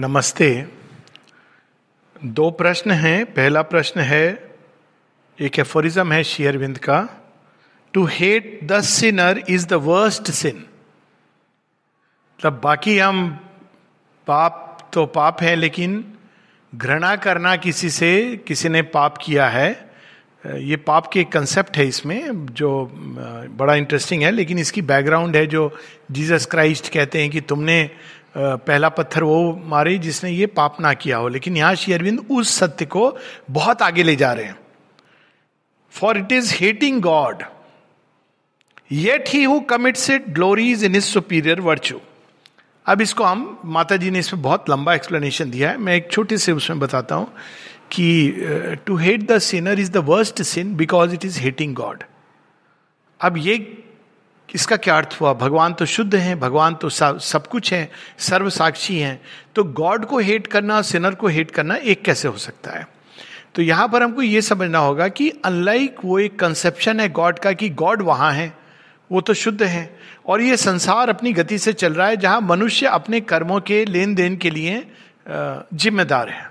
नमस्ते। दो प्रश्न हैं। पहला प्रश्न है, एक एफोरिज्म है शेयरविंद का to hate the sinner is the worst sin मतलब बाकी हम पाप तो पाप है, लेकिन घृणा करना किसी से, किसी ने पाप किया है, ये पाप के कंसेप्ट है इसमें, जो बड़ा इंटरेस्टिंग है, लेकिन इसकी बैकग्राउंड है जो जीसस क्राइस्ट कहते हैं कि तुमने पहला पत्थर वो मारे जिसने ये पाप ना किया हो। लेकिन यहाँ श्री अरविंद उस सत्य को बहुत आगे ले जा रहे हैं। For it is hating God yet he who commits it glories in his superior virtue अब इसको हम माता जी ने इसमें बहुत लंबा एक्सप्लेनेशन दिया है। मैं एक छोटे से उसमें बताता हूँ कि to hate the sinner is the worst sin because it is hating God अब ये इसका क्या अर्थ हुआ? भगवान तो शुद्ध हैं, भगवान तो सब कुछ है सर्व साक्षी हैं। तो गॉड को हेट करना सिनर को हेट करना एक कैसे हो सकता है? तो यहाँ पर हमको ये समझना होगा कि अनलाइक वो एक कंसेप्शन है गॉड का कि गॉड वहाँ है, वो तो शुद्ध है। और ये संसार अपनी गति से चल रहा है जहाँ मनुष्य अपने कर्मों के लेन देन के लिए जिम्मेदार है।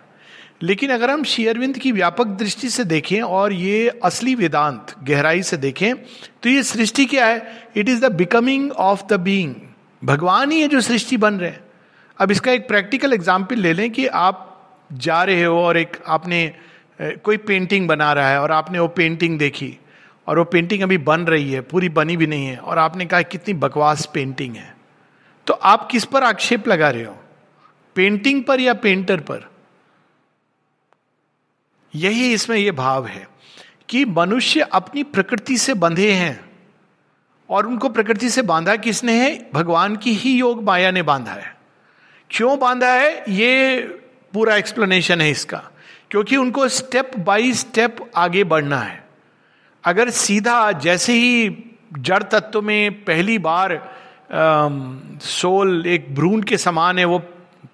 लेकिन अगर हम शेयरविंद की व्यापक दृष्टि से देखें और ये असली वेदांत, गहराई से देखें तो ये सृष्टि क्या है? It is the becoming of the being भगवान ही है जो सृष्टि बन रहे हैं। अब इसका एक प्रैक्टिकल एग्ज़ाम्पल ले लें कि आप जा रहे हो और एक आपने कोई पेंटिंग बना रहा है और आपने वो पेंटिंग देखी और वो पेंटिंग अभी बन रही है, पूरी बनी भी नहीं है और आपने कहा कितनी बकवास पेंटिंग है। तो आप किस पर आक्षेप लगा रहे हो? पेंटिंग पर या पेंटर पर? यही इसमें यह भाव है कि मनुष्य अपनी प्रकृति से बंधे हैं और उनको प्रकृति से बांधा किसने है? भगवान की ही योग माया ने बांधा है। क्यों बांधा है? ये पूरा एक्सप्लेनेशन है इसका। क्योंकि उनको स्टेप बाय स्टेप आगे बढ़ना है। अगर सीधा जैसे ही जड़ तत्व में पहली बार आ, सोल एक भ्रूण के समान है वो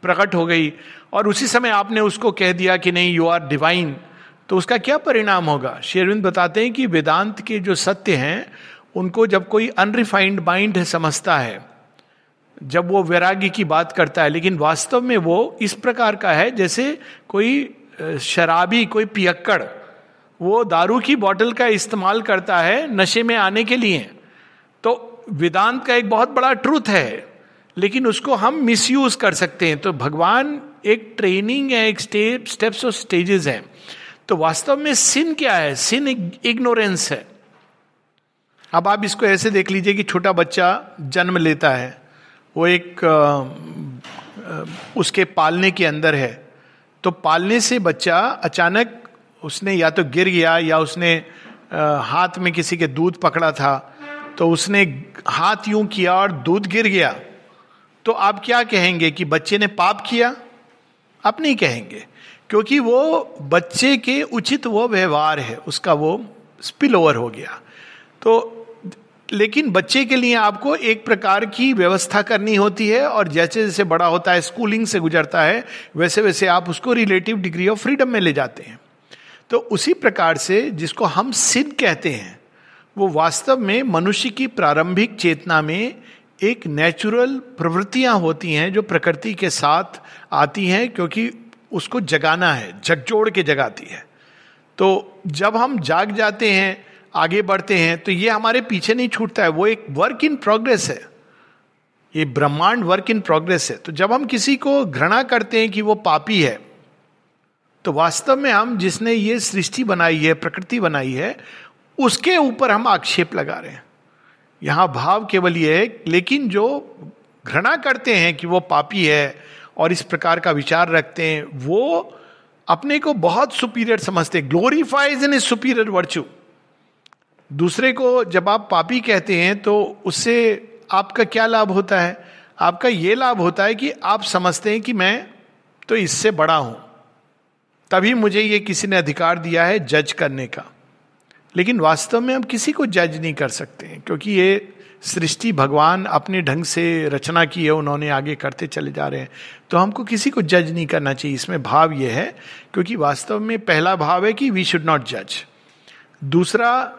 प्रकट हो गई और उसी समय आपने उसको कह दिया कि नहीं यू आर डिवाइन तो उसका क्या परिणाम होगा? शेरविंद बताते हैं कि वेदांत के जो सत्य हैं, उनको जब कोई अनरिफाइंड माइंड समझता है, जब वो वैराग्य की बात करता है, लेकिन वास्तव में वो इस प्रकार का है, जैसे कोई शराबी, कोई पियक्कड़, वो दारू की बोतल का इस्तेमाल करता है नशे में आने के लिए। तो वेदांत का एक बहुत बड़ा ट्रूथ है, लेकिन उसको हम मिसयूज कर सकते हैं। तो भगवान एक ट्रेनिंग है, एक स्टेप स्टेप्स और स्टेजेस हैं। तो वास्तव में सिन क्या है? सिन इग्नोरेंस है। अब आप इसको ऐसे देख लीजिए कि छोटा बच्चा जन्म लेता है। वो एक उसके पालने के अंदर है। तो पालने से बच्चा अचानक उसने या तो गिर गया या उसने हाथ में किसी के दूध पकड़ा था तो उसने हाथ यूँ किया और दूध गिर गया। तो आप क्या कहेंगे कि बच्चे ने पाप किया? आप नहीं कहेंगे, क्योंकि वो बच्चे के उचित वो व्यवहार है, उसका वो स्पिल ओवर हो गया। तो लेकिन बच्चे के लिए आपको एक प्रकार की व्यवस्था करनी होती है, और जैसे जैसे बड़ा होता है स्कूलिंग से गुजरता है, वैसे वैसे आप उसको रिलेटिव डिग्री ऑफ़ फ्रीडम में ले जाते हैं। तो उसी प्रकार से जिसको हम सिद्ध कहते हैं, वो वास्तव में मनुष्य की प्रारंभिक चेतना में एक नेचुरल प्रवृत्तियाँ होती हैं जो प्रकृति के साथ आती हैं क्योंकि उसको जगाना है झकझोड़ के जगाती है। तो जब हम जाग जाते हैं, आगे बढ़ते हैं तो ये हमारे पीछे नहीं छूटता है, वो एक वर्क इन प्रोग्रेस है। ये ब्रह्मांड वर्क इन प्रोग्रेस है। तो जब हम किसी को घृणा करते हैं कि वो पापी है तो वास्तव में हम जिसने ये सृष्टि बनाई है, प्रकृति बनाई है, उसके ऊपर हम आक्षेप लगा रहे हैं। यहाँ भाव केवल ये है, लेकिन जो घृणा करते हैं कि वो पापी है और इस प्रकार का विचार रखते हैं, वो अपने को बहुत सुपीरियर समझते हैं। ग्लोरीफाइज इन सुपीरियर वर्च्यू दूसरे को जब आप पापी कहते हैं तो उससे आपका क्या लाभ होता है? आपका यह लाभ होता है कि आप समझते हैं कि मैं तो इससे बड़ा हूँ। तभी मुझे ये किसी ने अधिकार दिया है जज करने का। लेकिन वास्तव में हम किसी को जज नहीं कर सकते हैं, क्योंकि ये सृष्टि भगवान अपने ढंग से रचना की है, उन्होंने आगे करते चले जा रहे हैं। तो हमको किसी को जज नहीं करना चाहिए। इसमें भाव यह है, क्योंकि वास्तव में पहला भाव है कि वी शुड नॉट जज दूसरा,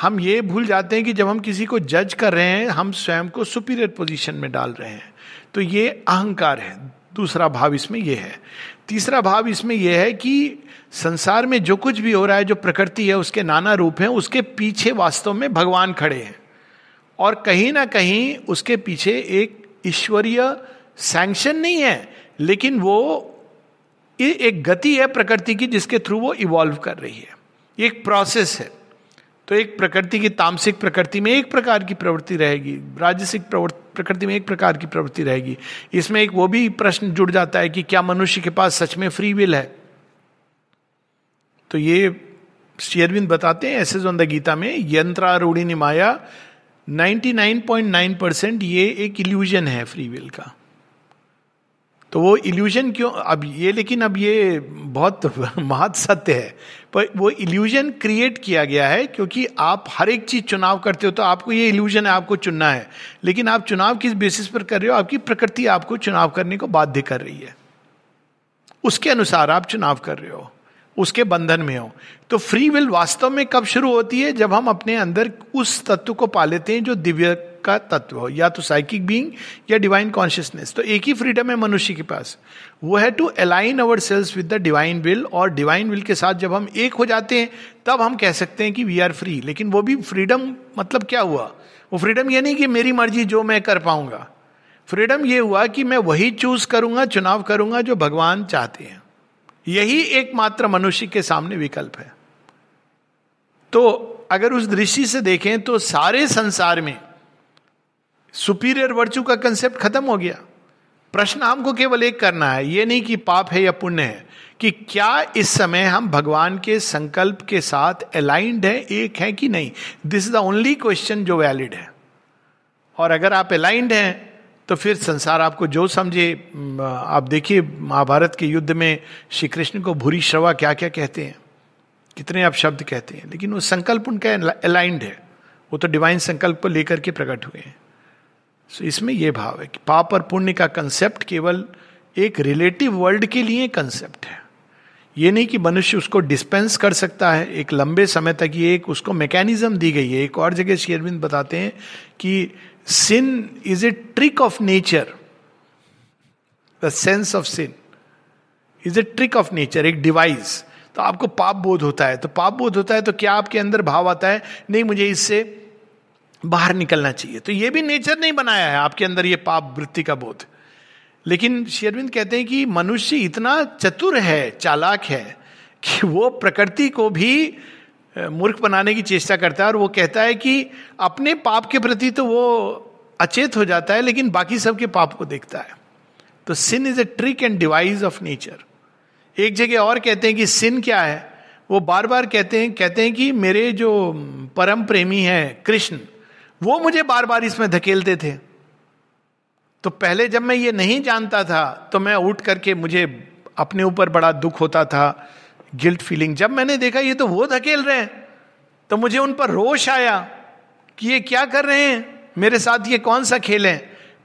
हम ये भूल जाते हैं कि जब हम किसी को जज कर रहे हैं, हम स्वयं को सुपीरियर पोजीशन में डाल रहे हैं। तो ये अहंकार है। दूसरा भाव इसमें यह है तीसरा भाव इसमें यह है कि संसार में जो कुछ भी हो रहा है, जो प्रकृति है, उसके नाना रूप हैं, उसके पीछे वास्तव में भगवान खड़े हैं। और कहीं ना कहीं उसके पीछे एक ईश्वरीय सैंक्शन नहीं है, लेकिन वो एक गति है प्रकृति की जिसके थ्रू वो इवॉल्व कर रही है। एक प्रोसेस है। तो एक प्रकृति की तामसिक प्रकृति में एक प्रकार की प्रवृत्ति रहेगी, राजसिक प्रकृति में एक प्रकार की प्रवृत्ति रहेगी। इसमें एक वो भी प्रश्न जुड़ जाता है कि क्या मनुष्य के पास सच में फ्री विल है? तो ये शेयरविंद बताते हैं ऑन द गीता में यंत्रारूढ़ी माया 99.9 परसेंट ये एक इल्यूजन है फ्री विल का। तो वो इल्यूजन क्यों, अब ये, लेकिन अब ये बहुत महत सत्य है। पर वो इल्यूजन क्रिएट किया गया है क्योंकि आप हर एक चीज़ चुनाव करते हो तो आपको ये इल्यूजन है, आपको चुनना है। लेकिन आप चुनाव किस बेसिस पर कर रहे हो? आपकी प्रकृति आपको चुनाव करने को बाध्य कर रही है। उसके अनुसार आप चुनाव कर रहे हो, उसके बंधन में हो। तो फ्री विल वास्तव में कब शुरू होती है? जब हम अपने अंदर उस तत्व को पा लेते हैं जो दिव्य का तत्व हो, या तो साइकिक बीइंग या डिवाइन कॉन्शियसनेस तो एक ही फ्रीडम है मनुष्य के पास। वो है to align our selves with the divine will और डिवाइन विल के साथ जब हम एक हो जाते हैं, तब हम कह सकते हैं कि वी आर फ्री लेकिन वो भी फ्रीडम मतलब क्या हुआ? वो फ्रीडम ये नहीं कि मेरी मर्ज़ी, जो मैं कर पाऊँगा। फ्रीडम ये हुआ कि मैं वही चूज़ करूँगा, चुनाव करूँगा, जो भगवान चाहते हैं। यही एकमात्र मनुष्य के सामने विकल्प है। तो अगर उस दृष्टि से देखें तो सारे संसार में सुपीरियर वर्चू का कंसेप्ट खत्म हो गया। प्रश्न हमको केवल एक करना है, ये नहीं कि पाप है या पुण्य है, कि क्या इस समय हम भगवान के संकल्प के साथ अलाइंड है, एक है कि नहीं? This is the only question जो वैलिड है। और अगर आप अलाइंड हैं तो फिर संसार आपको जो समझे आप देखिए, महाभारत के युद्ध में श्री कृष्ण को भूरी श्रवा क्या क्या कहते हैं? कितने आप शब्द कहते हैं? लेकिन वो संकल्प उनका अलाइंड है। वो तो डिवाइन संकल्प को लेकर के प्रकट हुए हैं। सो इसमें यह भाव है कि पाप और पुण्य का कंसेप्ट केवल एक रिलेटिव वर्ल्ड के लिए कंसेप्ट है। ये नहीं कि मनुष्य उसको डिस्पेंस कर सकता है, एक लंबे समय तक ये एक उसको मैकेनिज्म दी गई है। एक और जगह शेयरविंद बताते हैं कि sin is a trick of nature the sense of sin is a trick of nature एक डिवाइस तो आपको पाप बोध होता है तो पाप बोध होता है तो क्या आपके अंदर भाव आता है? नहीं, मुझे इससे बाहर निकलना चाहिए। तो ये भी नेचर नहीं बनाया है, आपके अंदर ये पाप वृत्ति का बोध। लेकिन शेरविंद कहते हैं कि मनुष्य इतना चतुर है, चालाक है, कि वो प्रकृति को भी मूर्ख बनाने की चेष्टा करता है और वो कहता है कि अपने पाप के प्रति तो वो अचेत हो जाता है, लेकिन बाकी सबके पाप को देखता है। तो sin is a trick and device of nature एक जगह और कहते हैं कि सिन क्या है? वो बार बार कहते हैं कहते हैं कि मेरे जो परम प्रेमी है, कृष्ण वो मुझे बार बार इसमें धकेलते थे। तो पहले जब मैं ये नहीं जानता था तो मैं उठ करके मुझे अपने ऊपर बड़ा दुख होता था, गिल्ट फीलिंग। जब मैंने देखा ये तो वो धकेल रहे हैं तो मुझे उन पर रोष आया कि ये क्या कर रहे हैं? मेरे साथ ये कौन सा खेल है?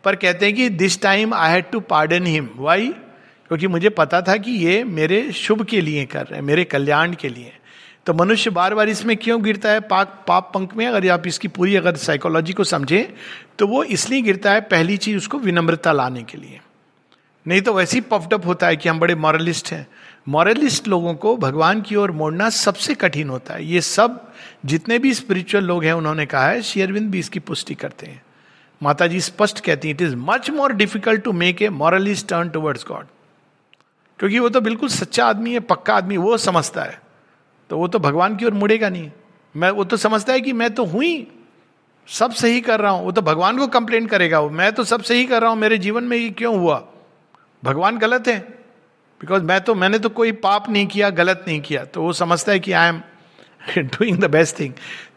पर कहते हैं कि this time I had to pardon him why क्योंकि मुझे पता था कि ये मेरे शुभ के लिए कर रहे हैं, मेरे कल्याण के लिए। तो मनुष्य बार बार इसमें क्यों गिरता है? पाक, पाप पंख में अगर आप इसकी पूरी अगर साइकोलॉजी को समझें तो वो इसलिए गिरता है पहली चीज़ उसको विनम्रता लाने के लिए। नहीं तो वैसे ही पफडअप होता है कि हम बड़े मॉरलिस्ट हैं। मॉरलिस्ट लोगों को भगवान की ओर मोड़ना सबसे कठिन होता है। ये सब, जितने भी स्पिरिचुअल लोग हैं, उन्होंने कहा है शेयरविंद भी इसकी पुष्टि करते हैं। माता जी स्पष्ट कहती हैं it is much more difficult to make a moralist turn towards God क्योंकि वो तो बिल्कुल सच्चा आदमी है, पक्का आदमी, वो समझता है। तो वो तो भगवान की ओर मुड़ेगा नहीं। मैं, वो तो समझता है कि मैं तो हुई, सब सही कर रहा हूँ। वो तो भगवान को कंप्लेन करेगा वो। मैं तो सब सही कर रहा हूँ, मेरे जीवन में ये क्यों हुआ? भगवान गलत है। बिकॉज़ मैं तो मैंने तो कोई पाप नहीं किया, गलत नहीं किया। तो वो समझता है कि I am doing the best thing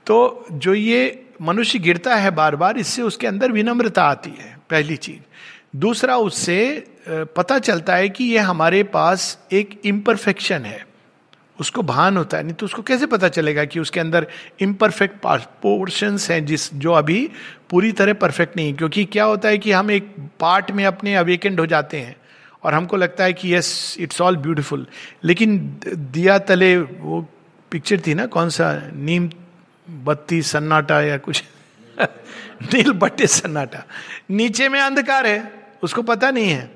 तो जो ये मनुष्य गिरता है बार बार इससे उसके अंदर विनम्रता आती है, पहली चीज़। दूसरा, उससे पता चलता है कि ये हमारे पास एक इम्परफेक्शन है। उसको भान होता है, नहीं तो उसको कैसे पता चलेगा कि उसके अंदर इम्परफेक्ट पोर्शन हैं जिस, जो अभी पूरी तरह परफेक्ट नहीं है? क्योंकि क्या होता है कि हम एक पार्ट में अपने अवेकेंड हो जाते हैं और हमको लगता है कि यस इट्स ऑल ब्यूटिफुल लेकिन दिया तले वो पिक्चर थी ना, कौन सा? नीम बत्ती सन्नाटा या कुछ? नील बट्टे सन्नाटा। नीचे में अंधकार है, उसको पता नहीं है।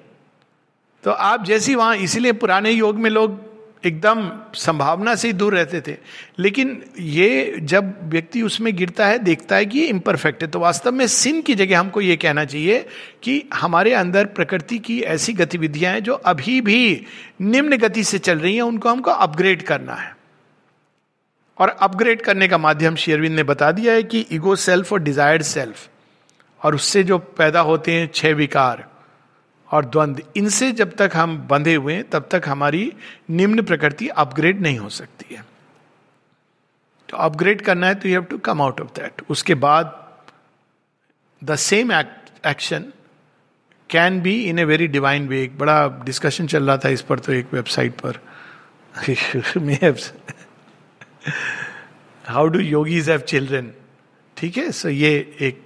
तो आप जैसी वहाँ, इसीलिए पुराने योग में लोग एकदम संभावना से ही दूर रहते थे। लेकिन ये जब व्यक्ति उसमें गिरता है, देखता है कि ये इम्परफेक्ट है तो वास्तव में सिन की जगह हमको ये कहना चाहिए कि हमारे अंदर प्रकृति की ऐसी गतिविधियाँ हैं जो अभी भी निम्न गति से चल रही हैं, उनको हमको अपग्रेड करना है। और अपग्रेड करने का माध्यम शेयरविंद ने बता दिया है कि ईगो सेल्फ और डिजायर्ड सेल्फ और उससे जो पैदा होते हैं छह विकार। और द्वंद इनसे जब तक हम बंधे हुए हैं, तब तक हमारी निम्न प्रकृति अपग्रेड नहीं हो सकती है। तो अपग्रेड करना है तो you have to come out of that उसके बाद the same action can be in a very divine way एक बड़ा डिस्कशन चल रहा था इस पर तो एक वेबसाइट पर। How do yogis have children ठीक है? सो ये एक